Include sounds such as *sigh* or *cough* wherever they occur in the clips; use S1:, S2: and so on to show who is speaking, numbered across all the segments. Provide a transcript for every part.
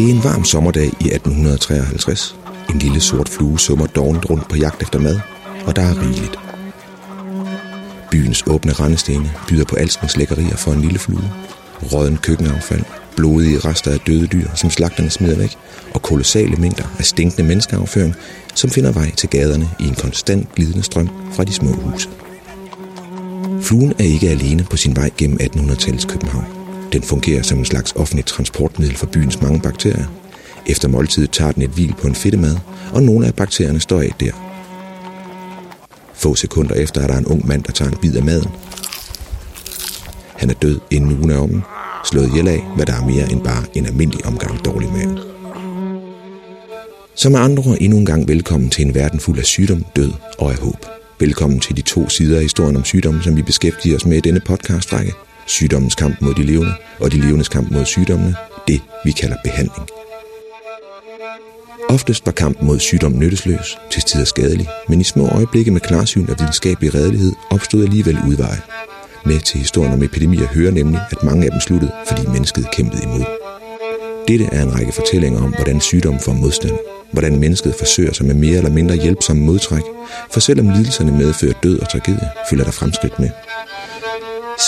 S1: Det er en varm sommerdag i 1853. En lille sort flue summer dovent rundt på jagt efter mad, og der er rigeligt. Byens åbne rendestene byder på alskens lækkerier for en lille flue. Råden køkkenaffald, blodige rester af døde dyr, som slagterne smider væk, og kolossale mængder af stinkende menneskeafføring, som finder vej til gaderne i en konstant glidende strøm fra de små huse. Fluen er ikke alene på sin vej gennem 1800-tallets København. Den fungerer som en slags offentligt transportmiddel for byens mange bakterier. Efter måltidet tager den et hvil på en fedtemad, og nogle af bakterierne står af der. Få sekunder efter er der en ung mand, der tager en bid af maden. Han er død inden ugen er om, slået ihjel af, hvad der er mere end bare en almindelig omgang dårlig mave. Som med andre ord endnu en gang velkommen til en verden fuld af sygdom, død og af håb. Velkommen til de to sider af historien om sygdommen, som vi beskæftiger os med i denne podcast podcastrække, Sygdommens kamp mod de levende, og de levendes kamp mod sygdommene. Det, vi kalder behandling. Oftest var kampen mod sygdom nyttesløs, til tider skadelig, men i små øjeblikke med klarsyn og videnskabelig redelighed opstod alligevel udveje. Med til historien om epidemier hører nemlig, at mange af dem sluttede, fordi mennesket kæmpede imod. Dette er en række fortællinger om, hvordan sygdom får modstand, hvordan mennesket forsøger sig med mere eller mindre hjælpsomme modtræk, for selvom lidelserne medfører død og tragedie, følger der fremskridt med.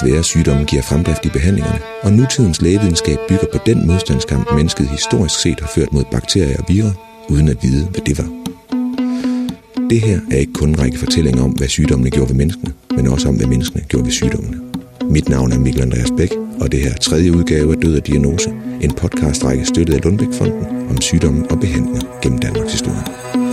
S1: Svære sygdomme giver fremdrift i behandlingerne, og nutidens lægevidenskab bygger på den modstandskamp, mennesket historisk set har ført mod bakterier og virer, uden at vide, hvad det var. Det her er ikke kun en række fortællinger om, hvad sygdommene gjorde ved menneskene, men også om, hvad menneskene gjorde ved sygdommene. Mit navn er Mikkel Andreas Bæk, og det her tredje udgave af Død og Diagnose, en podcastrække støttet af Lundbæk-fonden om sygdomme og behandlinger gennem Danmarks historie.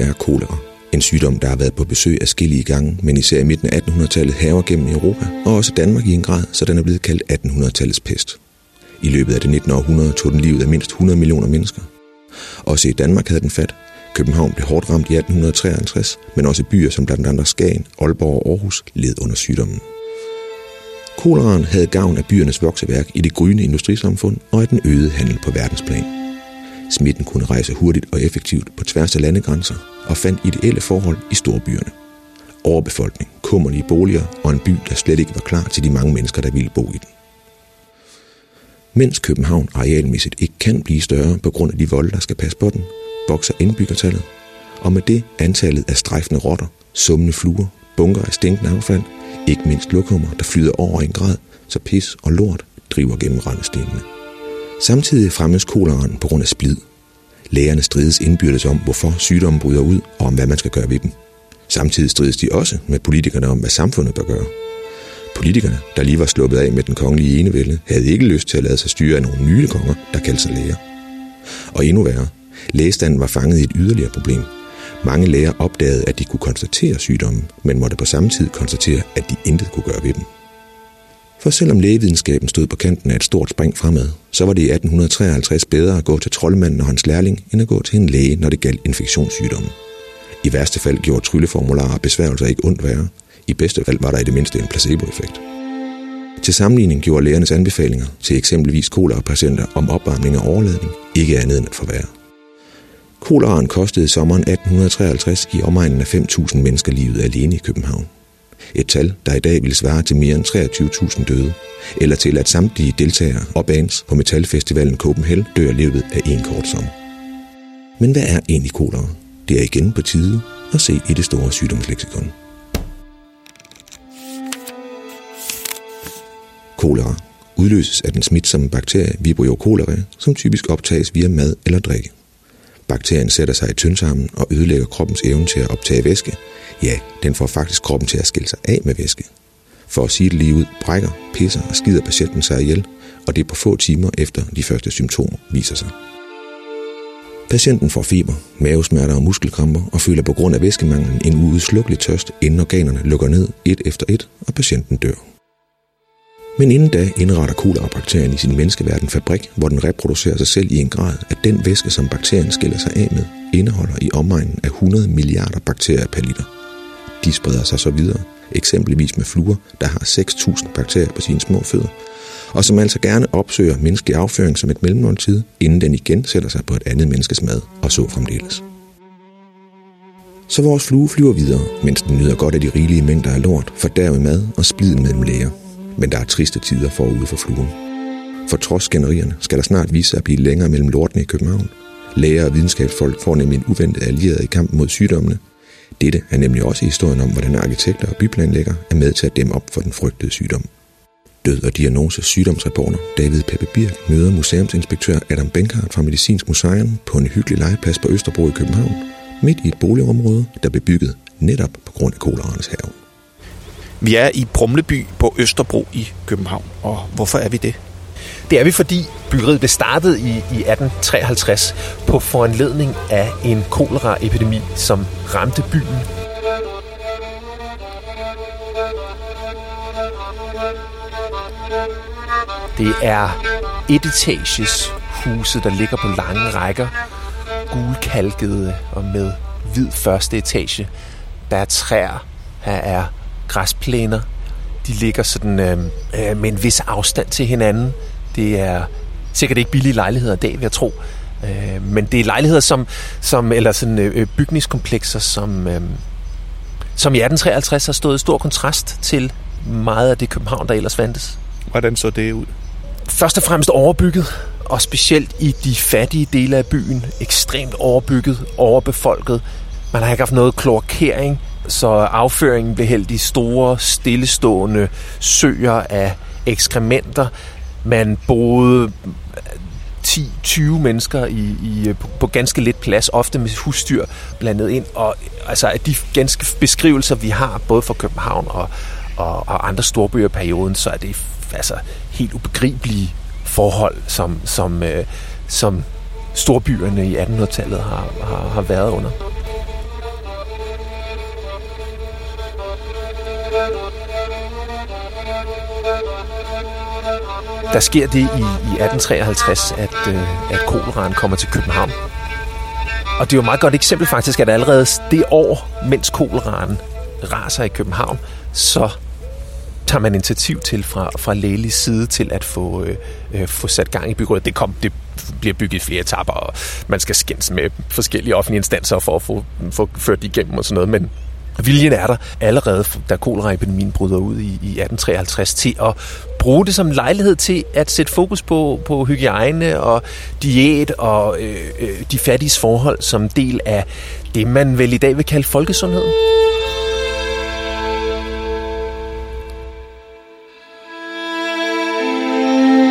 S1: Er kolera. En sygdom, der har været på besøg af skillige gange, men især i midten af 1800-tallet haver gennem Europa, og også Danmark i en grad, så den er blevet kaldt 1800-tallets pest. I løbet af det 19. århundrede tog den livet af mindst 100 millioner mennesker. Også i Danmark havde den fat. København blev hårdt ramt i 1853, men også byer som blandt andre Skagen, Aalborg og Aarhus led under sygdommen. Koleraen havde gavn af byernes vokseværk i det gryende industrisamfund og af den øgede handel på verdensplan. Smitten kunne rejse hurtigt og effektivt på tværs af landegrænser og fandt ideelle forhold i storbyerne. Overbefolkning, kummerlige boliger og en by, der slet ikke var klar til de mange mennesker, der ville bo i den. Mens København arealmæssigt ikke kan blive større på grund af de volde, der skal passe på den, vokser indbyggertallet, og med det antallet af strejfende rotter, summende fluer, bunker af stinkende affald, ikke mindst lokummer, der flyder over en grad, så pis og lort driver gennem rendestenene. Samtidig fremmes koleraen på grund af splid. Lægerne strides indbyrdes om, hvorfor sygdommen bryder ud, og om hvad man skal gøre ved dem. Samtidig strides de også med politikerne om, hvad samfundet bør gøre. Politikerne, der lige var sluppet af med den kongelige enevælde, havde ikke lyst til at lade sig styre af nogle nye konger, der kaldte sig læger. Og endnu værre, lægestanden var fanget i et yderligere problem. Mange læger opdagede, at de kunne konstatere sygdommen, men måtte på samme tid konstatere, at de intet kunne gøre ved dem. For selvom lægevidenskaben stod på kanten af et stort spring fremad, så var det i 1853 bedre at gå til troldmanden og hans lærling, end at gå til en læge, når det galt infektionssygdomme. I værste fald gjorde trylleformularer og besværgelser ikke ondt værre. I bedste fald var der i det mindste en placeboeffekt. Til sammenligning gjorde lægernes anbefalinger til eksempelvis kolera-patienter om opvarmning og overladning ikke andet end at forværre. Koleraen kostede sommeren 1853 i omegnen af 5.000 mennesker livet alene i København. Et tal, der i dag vil svare til mere end 23.000 døde, eller til at samtlige deltagere og bands på metalfestivalen Copenhagen dør livet af en kort sommer. Men hvad er egentlig kolera? Det er igen på tide at se i det store sygdomsleksikon. Kolera udløses af den smitsomme bakterie Vibrio cholerae, som typisk optages via mad eller drikke. Bakterien sætter sig i tyndtarmen og ødelægger kroppens evne til at optage væske. Ja, den får faktisk kroppen til at skille sig af med væske. For at sige det lige ud, brækker, pisser og skider patienten sig ihjel, og det er på få timer efter de første symptomer viser sig. Patienten får feber, mavesmerter og muskelkramper og føler på grund af væskemanglen en uudslukkelig tørst, inden organerne lukker ned et efter et, og patienten dør. Men inden da indretter kolera-bakterien i sin menneskeverden fabrik, hvor den reproducerer sig selv i en grad, at den væske, som bakterien skiller sig af med, indeholder i omegnen af 100 milliarder bakterier per liter. De spreder sig så videre, eksempelvis med fluer, der har 6.000 bakterier på sine små fødder, og som altså gerne opsøger menneskelig afføring som et mellemmåltid, inden den igen sætter sig på et andet menneskes mad, og så fremdeles. Så vores flue flyver videre, mens den nyder godt af de rigelige mængder af lort, fordærvet mad og spliden mellem læger. Men der er triste tider forude for fluen. For trods skænderierne skal der snart vise sig at blive længere mellem lortene i København. Læger og videnskabsfolk får nemlig en uventet allieret i kampen mod sygdommene. Dette er nemlig også historien om, hvordan arkitekter og byplanlægger er med til at dæmme op for den frygtede sygdom. Død og Diagnose sygdomsreporter David Peppe Birk møder museumsinspektør Adam Benkart fra Medicinsk Museum på en hyggelig legeplads på Østerbro i København, midt i et boligområde, der blev bygget netop på grund af koleraens haven.
S2: Vi er i Brumleby på Østerbro i København, og hvorfor er vi det? Det er vi, fordi byggeriet blev startet i, i 1853 på foranledning af en koleraepidemi, som ramte byen. Det er et etages huse, der ligger på lange rækker, gulkalkede og med hvid første etage. Der er træer, her er græsplæner. De ligger sådan øh, øh, med en vis afstand til hinanden. Det er sikkert ikke billige lejligheder i dag, vil jeg tro. Øh, men det er lejligheder, som, som eller sådan øh, bygningskomplekser, som, øh, som i 1853 har stået i stor kontrast til meget af det København, der ellers fandtes.
S3: Hvordan så det ud?
S2: Først og fremmest overbygget, og specielt i de fattige dele af byen. Ekstremt overbygget, overbefolket. Man har ikke haft noget kloakering, så afføringen blev hældt i store, stillestående søer af ekskrementer. Man boede øh, 10-20 mennesker i, i, øh, på, på ganske lidt plads, ofte med husdyr blandet ind. Og altså, de ganske beskrivelser, vi har, både fra København og, og, og andre storbyer i perioden, så er det altså, helt ubegribelige forhold, som, som, øh, som storbyerne i 1800-tallet har, har, har været under. Der sker det i, i 1853, at, øh, at koleraen kommer til København. Og det er jo et meget godt eksempel faktisk, at allerede det år, mens koleraen raser i København, så tager man initiativ til fra, fra lægelig side til at få, øh, øh få sat gang i byggeriet. Det, kom, det bliver bygget i flere etapper, og man skal skændes med forskellige offentlige instanser for at få, få ført igennem og sådan noget, men viljen er der allerede, da koleraepidemien bryder ud i, i 1853, til at bruge det som lejlighed til at sætte fokus på, på hygiejne og diæt og øh, øh, de fattiges forhold som del af det, man vel i dag vil kalde folkesundhed.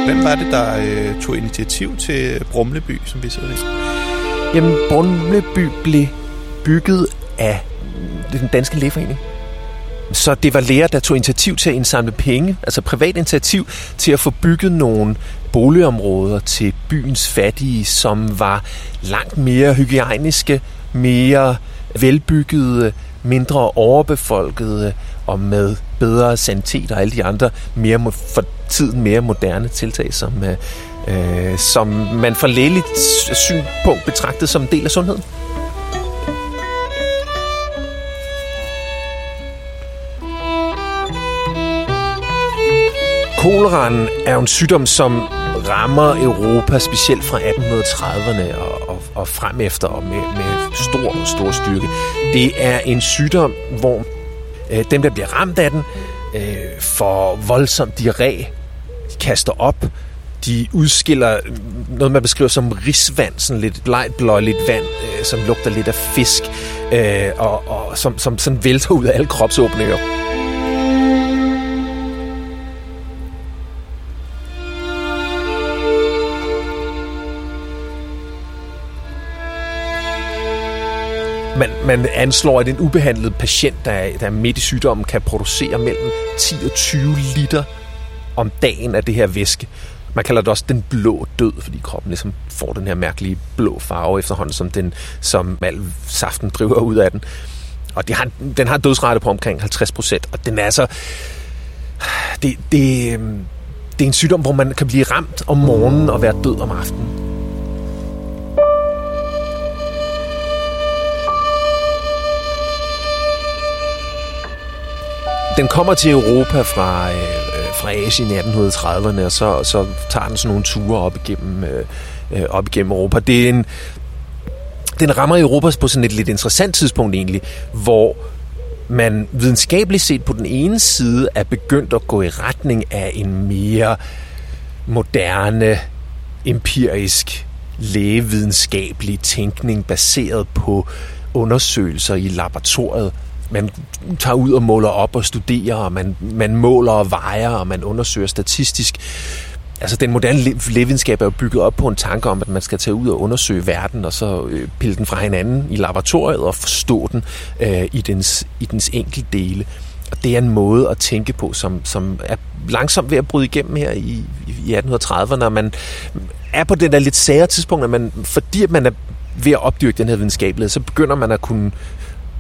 S3: Hvem var det, der øh, tog initiativ til Brumleby, som vi sidder i?
S2: Jamen, Brumleby blev bygget af den danske lægeforening. Så det var læger, der tog initiativ til at indsamle penge, altså privat initiativ til at få bygget nogle boligområder til byens fattige, som var langt mere hygiejniske, mere velbyggede, mindre overbefolkede og med bedre sanitet og alle de andre mere for tiden mere moderne tiltag, som, øh, øh som man fra lægeligt synspunkt betragtede som en del af sundheden. Koleraen er jo en sygdom, som rammer Europa, specielt fra 1830'erne og, og, og frem efter, og med, med stor, stor styrke. Det er en sygdom, hvor øh, dem, der bliver ramt af den, øh, får voldsom diarré, de kaster op, de udskiller noget, man beskriver som risvand, sådan lidt light vand, øh, som lugter lidt af fisk, øh, og, og som, som sådan vælter ud af alle kropsåbninger. Man, man anslår, at en ubehandlet patient, der er, der er midt i sygdommen, kan producere mellem 10 og 20 liter om dagen af det her væske. Man kalder det også den blå død, fordi kroppen ligesom får den her mærkelige blå farve efterhånden, som, den, som al saften driver ud af den. Og det har, den har dødsrate på omkring 50 procent, og den er så... Det, det, øhm, det er en sygdom, hvor man kan blive ramt om morgenen og være død om aftenen. Den kommer til Europa fra, øh, fra Asien i 1830'erne, og så, så tager den sådan nogle ture op igennem, øh, øh, op igennem Europa. Det er en, den rammer Europa på sådan et lidt interessant tidspunkt egentlig, hvor man videnskabeligt set på den ene side er begyndt at gå i retning af en mere moderne, empirisk, lægevidenskabelig tænkning baseret på undersøgelser i laboratoriet. Man tager ud og måler op og studerer, og man, man måler og vejer, og man undersøger statistisk. Altså, den moderne lægevidenskab er jo bygget op på en tanke om, at man skal tage ud og undersøge verden, og så øh, pille den fra hinanden i laboratoriet og forstå den øh, i, dens, i dens enkelte dele. Og det er en måde at tænke på, som, som er langsomt ved at bryde igennem her i, i 1830'erne, når man er på den der lidt sære tidspunkt, at man, fordi man er ved at opdyrke den her videnskabelighed, så begynder man at kunne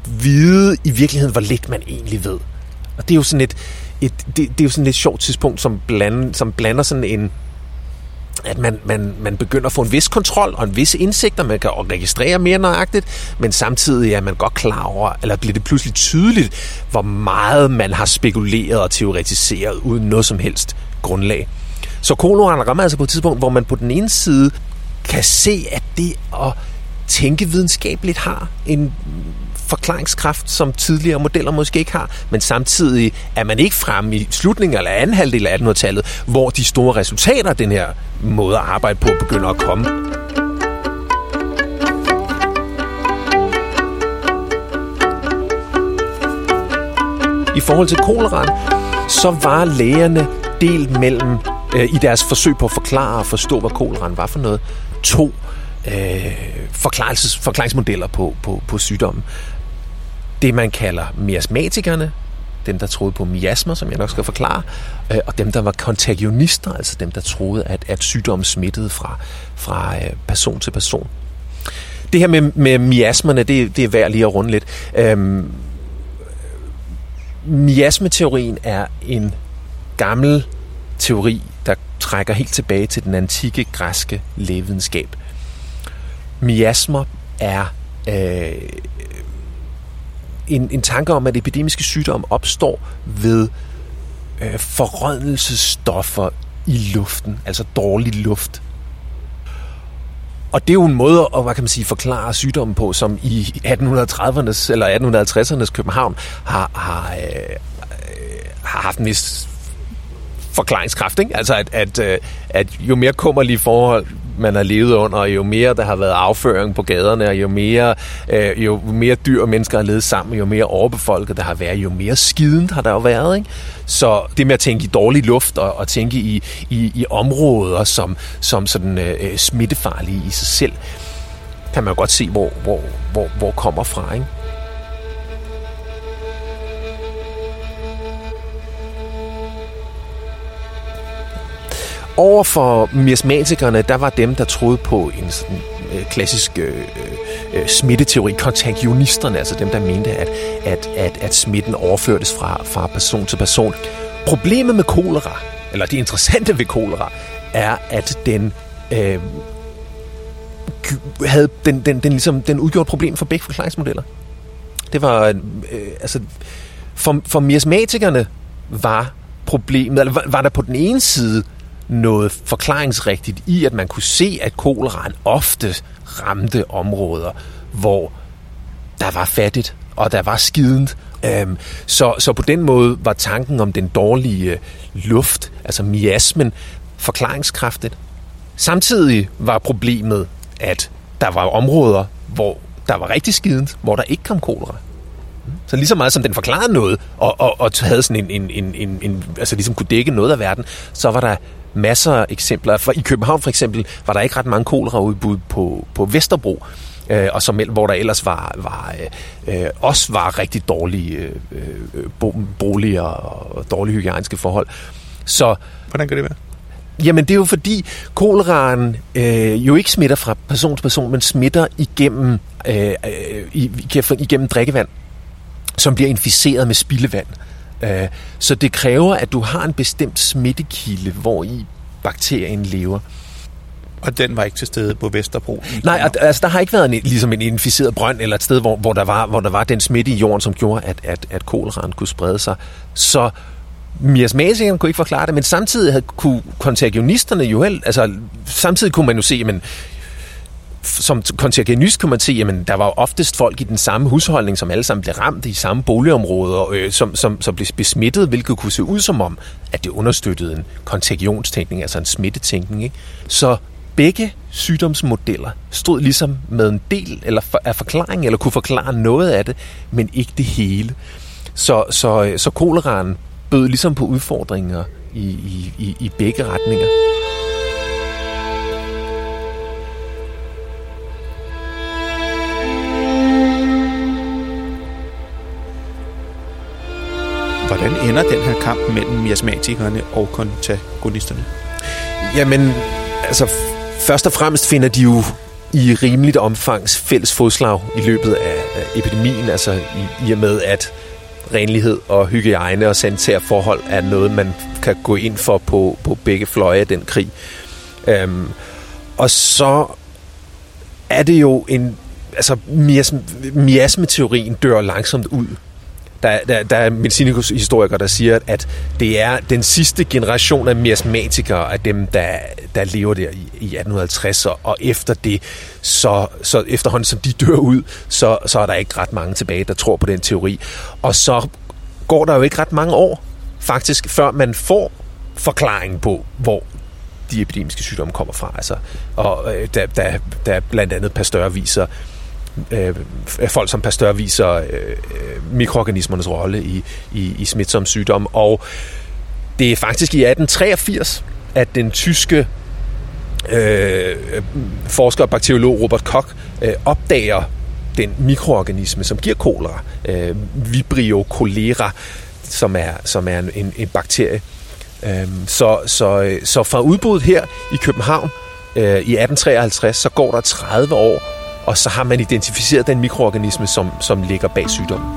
S2: vide i virkeligheden, hvor lidt man egentlig ved. Og det er jo sådan et, et det, det er jo sådan et sjovt tidspunkt, som, bland, som blander sådan en, at man, man, man begynder at få en vis kontrol og en vis indsigt, og man kan registrere mere nøjagtigt, men samtidig er man godt klar over, eller bliver det pludselig tydeligt, hvor meget man har spekuleret og teoretiseret uden noget som helst grundlag. Så koloran rammer altså på et tidspunkt, hvor man på den ene side kan se, at det at tænke videnskabeligt har en forklaringskraft, som tidligere modeller måske ikke har, men samtidig er man ikke fremme i slutningen eller anden halvdel af 1800-tallet, hvor de store resultater af den her måde at arbejde på begynder at komme. I forhold til koleraen, så var lægerne delt mellem, øh, i deres forsøg på at forklare og forstå, hvad koleraen var for noget, to øh, forklarelses, forklaringsmodeller på, på, på sygdommen. Det, man kalder miasmatikerne, dem, der troede på miasmer, som jeg nok skal forklare, øh, og dem, der var kontagionister, altså dem, der troede, at, at sygdommen smittede fra, fra øh, person til person. Det her med, med miasmerne, det, det er værd lige at runde lidt. Øhm, miasmeteorien er en gammel teori, der trækker helt tilbage til den antikke græske lægevidenskab. Miasmer er øh, en, en tanke om, at epidemiske sygdomme opstår ved øh, forrådnelsesstoffer i luften, altså dårlig luft. Og det er jo en måde at hvad kan man sige, forklare sygdommen på, som i 1830'ernes eller 1850'ernes København har, har, øh, har haft en vis forklaringskraft. Ikke? Altså at, at, øh, at jo mere kummerlige forhold man har levet under, jo mere der har været afføring på gaderne, og jo mere, øh, jo mere dyr og mennesker har levet sammen, jo mere overbefolket der har været, jo mere skident har der jo været. Ikke? Så det med at tænke i dårlig luft og, og tænke i, i, i områder som, som sådan øh, øh smittefarlige i sig selv, kan man jo godt se, hvor, hvor, hvor, hvor kommer fra. Ikke? Over for miasmatikerne, der var dem, der troede på en sådan, øh, klassisk øh, øh, øh smitteteori, kontagionisterne, altså dem, der mente, at, at, at, at smitten overførtes fra, fra person til person. Problemet med kolera, eller det interessante ved kolera, er, at den øh, havde den, den, den, ligesom, den udgjorde et problem for begge forklaringsmodeller. Det var, øh, altså, for, for miasmatikerne var problemet, eller var, var der på den ene side noget forklaringsrigtigt i, at man kunne se, at koleraen ofte ramte områder, hvor der var fattigt, og der var skident. Øhm, så, så på den måde var tanken om den dårlige øh, luft, altså miasmen, forklaringskraftigt. Samtidig var problemet, at der var områder, hvor der var rigtig skident, hvor der ikke kom kolera. Så lige så meget som den forklarede noget, og, og, og havde sådan en, en, en, en, en, altså ligesom kunne dække noget af verden, så var der masser af eksempler. For I København for eksempel var der ikke ret mange koleraudbud på, på Vesterbro, øh, og som, hvor der ellers var, var øh, også var rigtig dårlige øh, øh boliger og dårlige hygiejniske forhold. Så,
S3: Hvordan kan det være?
S2: Jamen det er jo fordi koleraen øh, jo ikke smitter fra person til person, men smitter igennem, øh, øh, igennem drikkevand, som bliver inficeret med spildevand. Øh, så det kræver, at du har en bestemt smittekilde, hvor i bakterien lever.
S3: Og den var ikke til stede på Vesterbro?
S2: Nej, altså der har ikke været en, ligesom en inficeret brønd, eller et sted, hvor, hvor, der, var, hvor der var den smitte i jorden, som gjorde, at, at, at koleraen kunne sprede sig. Så miasmatikerne kunne ikke forklare det, men samtidig havde, kunne kontagionisterne jo helt, altså samtidig kunne man jo se, men som kontagonist kunne man se, at der var oftest folk i den samme husholdning, som alle sammen blev ramt i samme boligområder, øh, som, som, som blev besmittet, hvilket kunne se ud som om, at det understøttede en kontagionstænkning, altså en smittetænkning. Ikke? Så begge sygdomsmodeller stod ligesom med en del eller for, af forklaring, eller kunne forklare noget af det, men ikke det hele. Så, så, øh, så koleraen bød ligesom på udfordringer i, i, i, i begge retninger.
S3: Ender den her kamp mellem miasmatikerne og kontagonisterne?
S2: Jamen, altså først og fremmest finder de jo i rimeligt omfangs fælles fodslag i løbet af epidemien, altså i, i og med, at renlighed og hygiejne og sanitære forhold er noget, man kan gå ind for på, på begge fløje af den krig. Øhm, og så er det jo en... Altså, miasme, miasmeteorien dør langsomt ud der, der, der er medicinhistorikere, der siger, at det er den sidste generation af miasmatikere af dem, der, der lever der i, i 1850, og efter det, så, så efterhånden som de dør ud, så, så er der ikke ret mange tilbage, der tror på den teori. Og så går der jo ikke ret mange år, faktisk, før man får forklaring på, hvor de epidemiske sygdomme kommer fra. Altså, og øh, der, der, der blandt andet Pasteur viser, øh, øh, folk som Pasteur viser øh, øh, mikroorganismernes rolle i, i, i smitsom sygdom. Og det er faktisk i 1883, at den tyske øh, forsker og bakteriolog Robert Koch øh, opdager den mikroorganisme, som giver kolera, øh, Vibrio cholera, som er, som er en, en bakterie. Øh, så, så, øh, så fra udbruddet her i København øh, i 1853, så går der 30 år, og så har man identificeret den mikroorganisme, som, som ligger bag sygdommen.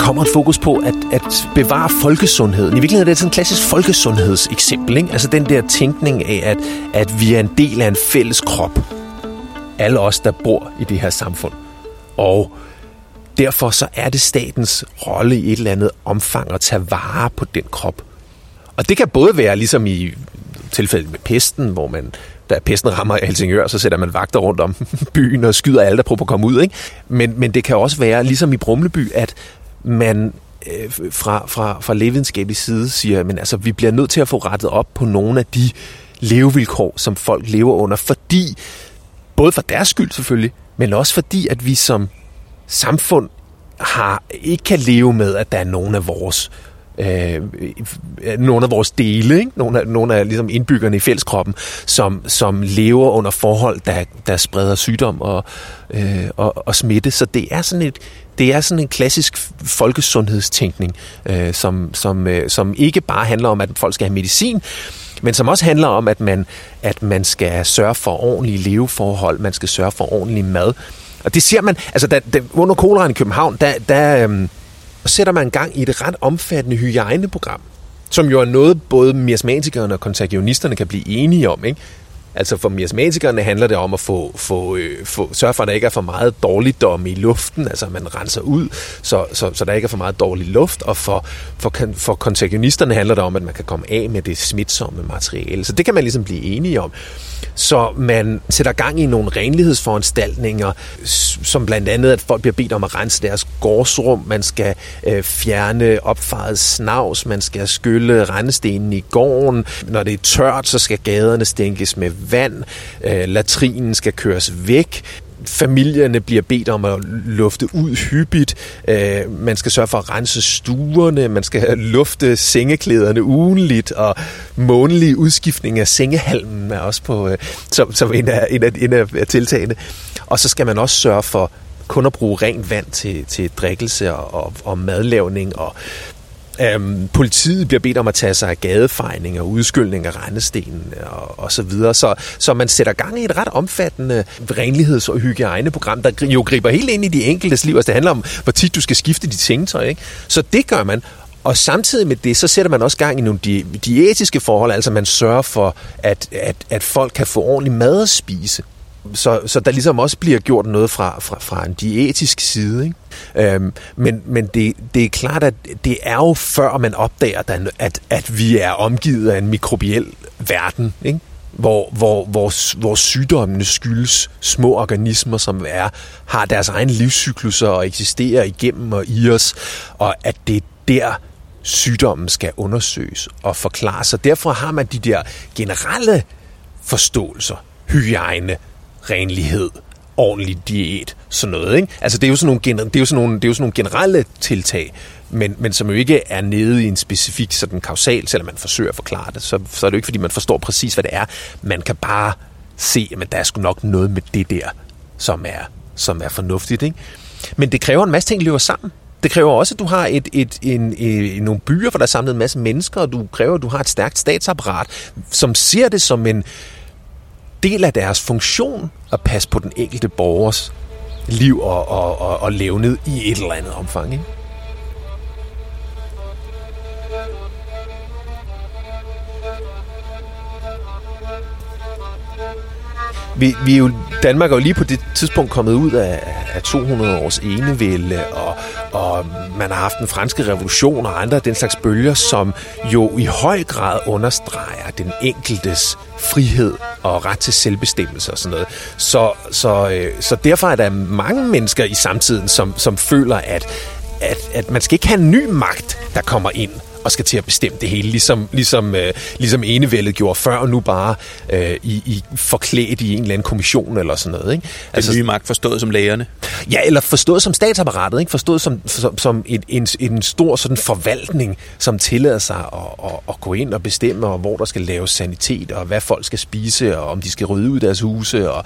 S2: kommer et fokus på at, at bevare folkesundheden. I virkeligheden er det sådan et klassisk folkesundhedseksempel. Ikke? Altså den der tænkning af, at, at vi er en del af en fælles krop alle os, der bor i det her samfund. Og derfor så er det statens rolle i et eller andet omfang at tage vare på den krop. Og det kan både være ligesom i tilfældet med pesten, hvor man, da pesten rammer Helsingør, så sætter man vagter rundt om *laughs* byen og skyder alle, der prøver at komme ud. Ikke? Men, men det kan også være, ligesom i Brumleby, at man øh, fra, fra, fra levevidenskabelig side siger, men altså, vi bliver nødt til at få rettet op på nogle af de levevilkår, som folk lever under, fordi Både for deres skyld selvfølgelig, men også fordi, at vi som samfund har, ikke kan leve med, at der er nogen af vores øh, nogle af vores dele, ikke? Nogle, af, nogle af ligesom indbyggerne i fælleskroppen, som, som lever under forhold, der, der spreder sygdom og, øh, og, og smitte. Så det er sådan et, det er sådan en klassisk folkesundhedstænkning, øh, som, som, øh, som ikke bare handler om, at folk skal have medicin, men som også handler om, at man, at man skal sørge for ordentlige leveforhold, man skal sørge for ordentlig mad. Og det ser man, altså da, da, under koleraen i København, der, der øhm, sætter man gang i et ret omfattende hygiejneprogram, som jo er noget, både miasmatikerne og kontagionisterne kan blive enige om. Ikke? Altså for miasmatikerne handler det om at få, få, øh, få, sørge for, at der ikke er for meget dårligdom i luften, altså man renser ud, så, så, så der ikke er for meget dårlig luft, og for, for, for kontagionisterne handler det om, at man kan komme af med det smitsomme materiale. Så det kan man ligesom blive enige om. Så man sætter gang i nogle renlighedsforanstaltninger, som blandt andet, at folk bliver bedt om at rense deres gårdsrum, man skal øh, fjerne opfaret snavs, man skal skylle rendestenen i gården, når det er tørt, så skal gaderne stænkes med vand, øh, latrinen skal køres væk, familierne bliver bedt om at lufte ud hyppigt, øh, man skal sørge for at rense stuerne, man skal *laughs* lufte sengeklæderne ugenligt, og månedlig udskiftning af sengehalmen er også på, øh, som, som en, af, en, af, en af tiltagene. Og så skal man også sørge for kun at bruge rent vand til, til drikkelse og, og, og madlavning og Øhm, politiet bliver bedt om at tage sig af gadefejning og udskyldning af rendestenen øh, og, og så videre. Så, så man sætter gang i et ret omfattende renligheds- og hygiejneprogram, der jo griber helt ind i de enkeltes liv. Altså det handler om, hvor tit du skal skifte dit sengetøj. Ikke? Så det gør man. Og samtidig med det, så sætter man også gang i nogle di- diætiske forhold, altså man sørger for, at, at, at folk kan få ordentlig mad at spise. Så, så der ligesom også bliver gjort noget fra, fra, fra en diætisk side. Ikke? Øhm, men men det, det er klart, at det er jo før man opdager, at, at vi er omgivet af en mikrobiel verden. Ikke? hvor, hvor, hvor, hvor sygdommene skyldes små organismer, som er, har deres egen livscykluser og eksisterer igennem og i os, og at det er der, sygdommen skal undersøges og forklares. Så derfor har man de der generelle forståelser, hygiejne, renlighed, ordentlig diæt, sådan noget. Ikke? Altså det er jo sådan nogle, det er jo sådan nogle, det er jo sådan nogle generelle tiltag, men, men som jo ikke er nede i en specifik sådan kausal, selvom man forsøger at forklare det, så, så er det jo ikke, fordi man forstår præcis, hvad det er. Man kan bare se, at der er sgu nok noget med det der, som er, som er fornuftigt. Ikke? Men det kræver en masse ting, der løber sammen. Det kræver også, at du har et, et, en, en, nogle byer, hvor der er samlet en masse mennesker, og du kræver, at du har et stærkt statsapparat, som ser det som en del af deres funktion at passe på den enkelte borgers liv og, og, og, og levnet i et eller andet omfang. Ikke? Vi, vi er jo, Danmark er jo lige på det tidspunkt kommet ud af, af 200 års enevælde, og, og man har haft den franske revolution og andre den slags bølger, som jo i høj grad understreger den enkeltes frihed og ret til selvbestemmelse og sådan noget. Så, så, øh, så derfor er der mange mennesker i samtiden, som, som føler, at, at, at man skal ikke have en ny magt, der kommer ind og skal til at bestemme det hele, ligesom, ligesom, øh, ligesom enevældet gjorde før, og nu bare øh, i, i forklædt i en eller anden kommission eller sådan noget. Ikke?
S3: Altså, Den nye magt forstået som lægerne?
S2: Ja, eller forstået som statsapparatet, ikke? forstået som, som, som en, en, en stor sådan forvaltning, som tillader sig at, at, at gå ind og bestemme, og hvor der skal laves sanitet, og hvad folk skal spise, og om de skal rydde ud deres huse, og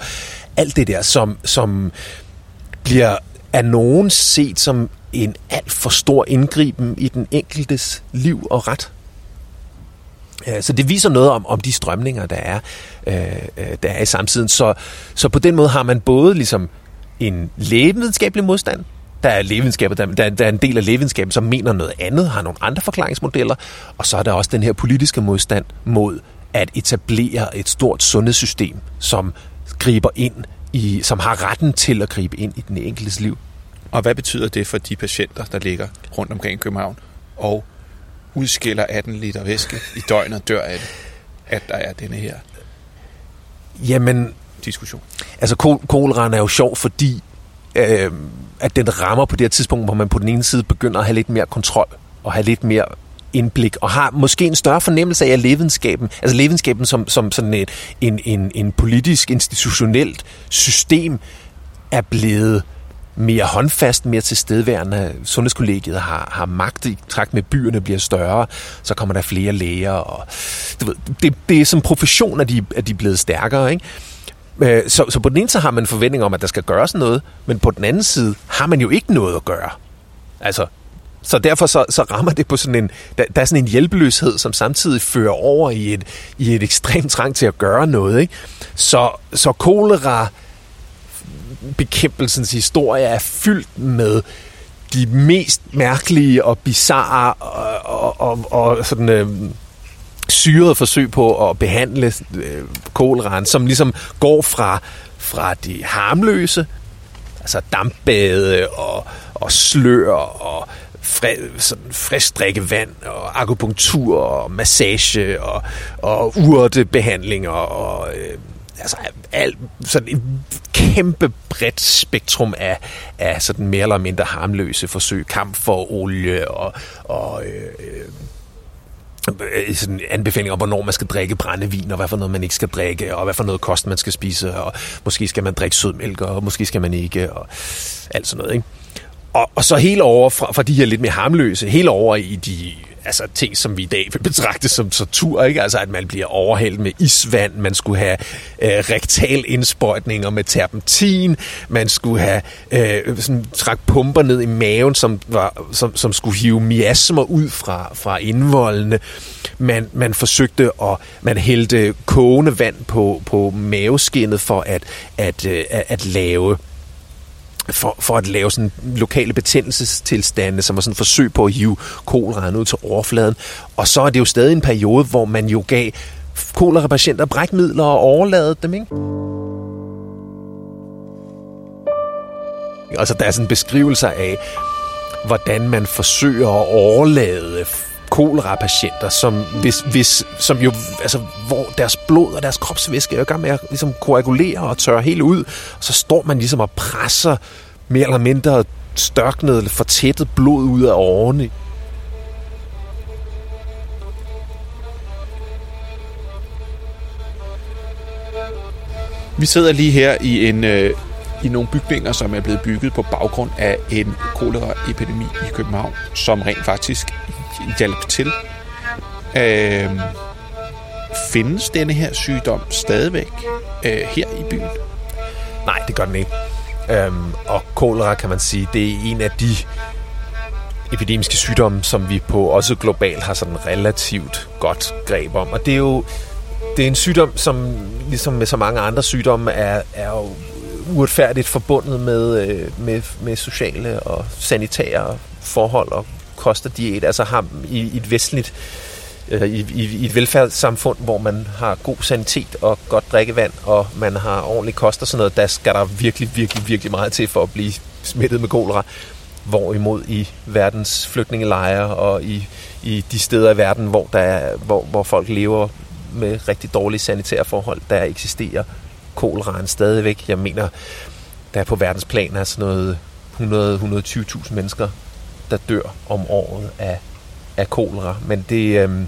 S2: alt det der, som, som bliver af nogen set som en alt for stor indgriben i den enkeltes liv og ret. Så det viser noget om, om de strømninger, der er, øh, øh, der er i samtiden. Så, så på den måde har man både ligesom en lægevidenskabelig modstand, der er, der, der, der er en del af lægevidenskaben, som mener noget andet, har nogle andre forklaringsmodeller, og så er der også den her politiske modstand mod at etablere et stort sundhedssystem, som griber ind i, som har retten til at gribe ind i den enkeltes liv.
S3: Og hvad betyder det for de patienter, der ligger rundt omkring i København og udskiller 18 liter væske i døgnet dør af det, at der er denne her
S2: Jamen,
S3: diskussion?
S2: Altså, koleraen er jo sjov, fordi øh, at den rammer på det her tidspunkt, hvor man på den ene side begynder at have lidt mere kontrol og have lidt mere indblik, og har måske en større fornemmelse af, levenskaben, altså levenskaben som, som sådan en, en, en, en politisk, institutionelt system, er blevet mere håndfast, mere tilstedeværende. Sundhedskollegiet har, har magt i træk med byerne bliver større, så kommer der flere læger. Og, du ved, det, det er som profession, at de, at de er blevet stærkere. Ikke? Øh, så, så på den ene side har man en forventning om, at der skal gøres noget, men på den anden side har man jo ikke noget at gøre. Altså, så derfor så, så rammer det på sådan en, der, der er sådan en hjælpeløshed, som samtidig fører over i et, i et ekstremt trang til at gøre noget. Ikke? Så, så kolera bekæmpelsens historie er fyldt med de mest mærkelige og bizarre og, og, og, og sådan... Øh, syrede forsøg på at behandle øh, koleraen, som ligesom går fra, fra de harmløse, altså dampbade og, og slør og fri, sådan frisk drikkevand og akupunktur og massage og, og urtebehandlinger og øh, altså, alt, sådan et kæmpe bredt spektrum af, af sådan mere eller mindre harmløse forsøg, kamp for olie og, og øh, øh, sådan anbefalinger om, hvornår man skal drikke brændevin, og hvad for noget man ikke skal drikke, og hvad for noget kost man skal spise, og måske skal man drikke sødmælk, og måske skal man ikke, og alt sådan noget. Ikke? Og, og så helt over fra, fra de her lidt mere harmløse, helt over i de altså ting, som vi i dag vil betragte som tortur, ikke? Altså, at man bliver overhældt med isvand, man skulle have øh, rektal indsprøjtninger med terpentin, man skulle have øh, sådan, trak pumper ned i maven, som, var, som, som skulle hive miasmer ud fra, fra indvoldene. Man, man forsøgte at, man hældte kogende vand på, på maveskinnet for at, at, at, at lave for, for at lave sådan lokale betændelsestilstande, som var sådan et forsøg på at hive koleraen ud til overfladen. Og så er det jo stadig en periode, hvor man jo gav kolerapatienter brækmidler og overladede dem, ikke? Altså, der er sådan beskrivelser af, hvordan man forsøger at overlade kolera-patienter, som, hvis, hvis, som jo, altså, hvor deres blod og deres kropsvæske er i gang med at ligesom, koagulere og tørre helt ud, og så står man ligesom og presser mere eller mindre størknet eller fortættet blod ud af årene.
S3: Vi sidder lige her i en øh, i nogle bygninger, som er blevet bygget på baggrund af en koleraepidemi i København, som rent faktisk hjalp til. Øh, findes denne her sygdom stadigvæk øh, her i byen?
S2: Nej, det gør den ikke. Øhm, og kolera, kan man sige, det er en af de epidemiske sygdomme, som vi på også globalt har sådan relativt godt greb om. Og det er jo det er en sygdom, som ligesom med så mange andre sygdomme er, er jo uretfærdigt forbundet med, øh, med, med sociale og sanitære forhold og koster diæt, altså har i, i et vestligt øh, i, i, i et velfærdssamfund, hvor man har god sanitet og godt drikkevand, og man har ordentlig kost og sådan noget, der skal der virkelig, virkelig, virkelig meget til for at blive smittet med kolera. Hvorimod i verdens flygtningelejre og i, i de steder i verden, hvor, der er, hvor, hvor folk lever med rigtig dårlige sanitære forhold, der eksisterer koleraen stadigvæk. Jeg mener, der på verdensplan er sådan noget 100-120.000 mennesker, der dør om året af, af kolera. Men det, øh,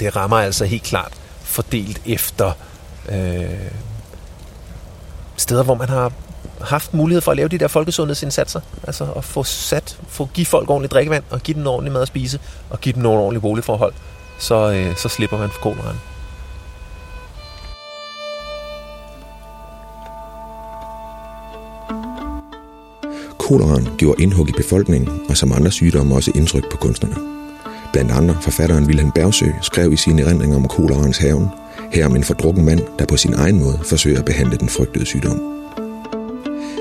S2: det rammer altså helt klart fordelt efter øh, steder, hvor man har haft mulighed for at lave de der folkesundhedsindsatser. Altså at få sat, få give folk ordentligt drikkevand, og give dem ordentligt mad at spise, og give dem nogle ordentlige boligforhold. Så, øh, så slipper man for koleraen.
S1: Koleraen gjorde indhug i befolkningen, og som andre sygdomme også indtryk på kunstnerne. Blandt andre forfatteren Wilhelm Bergsø skrev i sine erindringer om koleraens haven, her om en fordrukken mand, der på sin egen måde forsøger at behandle den frygtede sygdom.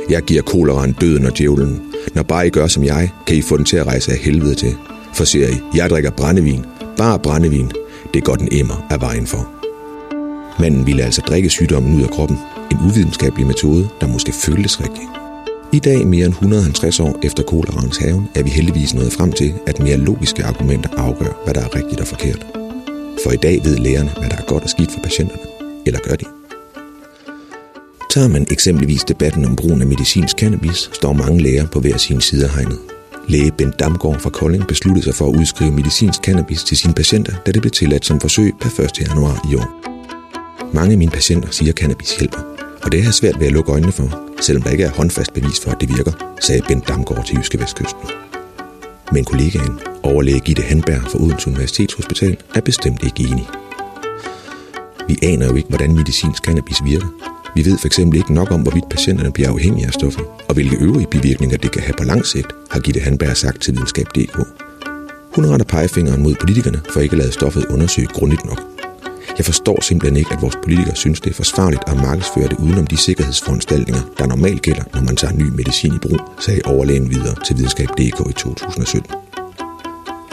S1: Jeg giver koleraen døden og djævlen. Når bare I gør som jeg, kan I få den til at rejse af helvede til. For ser I, jeg drikker brændevin. Bare brændevin. Det går den emmer af vejen for. Manden ville altså drikke sygdommen ud af kroppen. En uvidenskabelig metode, der måske føltes rigtig. I dag, mere end 150 år efter kolerans haven, er vi heldigvis nået frem til, at mere logiske argumenter afgør, hvad der er rigtigt og forkert. For i dag ved lægerne, hvad der er godt og skidt for patienterne. Eller gør de? Tager man eksempelvis debatten om brugen af medicinsk cannabis, står mange læger på hver sin side af hegnet. Læge Bent Damgaard fra Kolding besluttede sig for at udskrive medicinsk cannabis til sine patienter, da det blev tilladt som forsøg per 1. januar i år. Mange af mine patienter siger, at cannabis hjælper, og det er svært ved at lukke øjnene for, selvom der ikke er håndfast bevis for, at det virker, sagde Bent Damgaard til Jyske Vestkysten. Men kollegaen, overlæge Gitte Handberg fra Odense Universitetshospital, er bestemt ikke enig. Vi aner jo ikke, hvordan medicinsk cannabis virker. Vi ved fx ikke nok om, hvorvidt patienterne bliver afhængige af stoffet, og hvilke øvrige bivirkninger det kan have på lang sigt, har Gitte Handberg sagt til videnskab.dk. Hun retter pegefingeren mod politikerne for ikke at lade stoffet undersøge grundigt nok. Jeg forstår simpelthen ikke, at vores politikere synes, det er forsvarligt at markedsføre det udenom de sikkerhedsforanstaltninger, der normalt gælder, når man tager ny medicin i brug, sagde overlægen videre til videnskab.dk i 2017.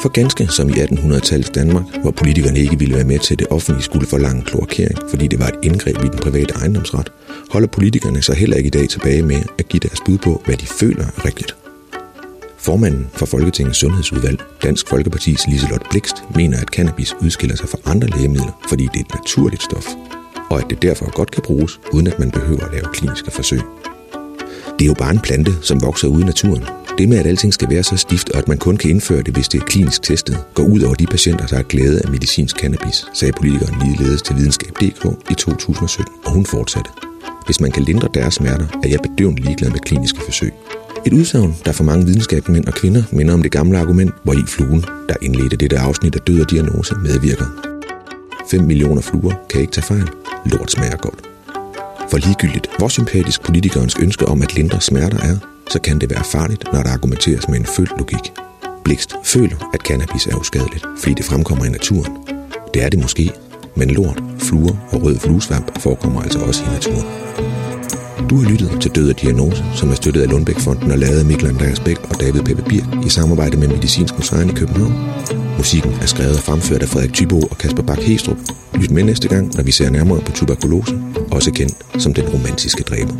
S1: For ganske som i 1800-tallets Danmark, hvor politikerne ikke ville være med til, at det offentlige skulle forlange kloakering, fordi det var et indgreb i den private ejendomsret, holder politikerne sig heller ikke i dag tilbage med at give deres bud på, hvad de føler er rigtigt. Formanden for Folketingets Sundhedsudvalg, Dansk Folkepartis Liselot Blikst, mener, at cannabis udskiller sig fra andre lægemidler, fordi det er et naturligt stof, og at det derfor godt kan bruges, uden at man behøver at lave kliniske forsøg. Det er jo bare en plante, som vokser ude i naturen. Det med, at alting skal være så stift, og at man kun kan indføre det, hvis det er klinisk testet, går ud over de patienter, der har glæde af medicinsk cannabis, sagde politikeren ligeledes til videnskab.dk i 2017, og hun fortsatte. Hvis man kan lindre deres smerter, er jeg bedøvende ligeglad med kliniske forsøg. Et udsagn, der for mange videnskabsmænd og kvinder minder om det gamle argument, hvor i fluen, der indledte dette afsnit af død og diagnose, medvirker. 5 millioner fluer kan ikke tage fejl. Lort smager godt. For ligegyldigt, hvor sympatisk politikernes ønske om at lindre smerter er, så kan det være farligt, når der argumenteres med en følt logik. Blikst føler, at cannabis er uskadeligt, fordi det fremkommer i naturen. Det er det måske, men lort, fluer og rød fluesvamp forekommer altså også i naturen. Du har lyttet til Død og Diagnose, som er støttet af Lundbækfonden og lavet af Mikkel Andreas Bæk og David Peppe Bier i samarbejde med Medicinsk Museum i København. Musikken er skrevet og fremført af Frederik Thybo og Kasper Bak Hestrup. Lyt med næste gang, når vi ser nærmere på tuberkulose, også kendt som den romantiske dræber.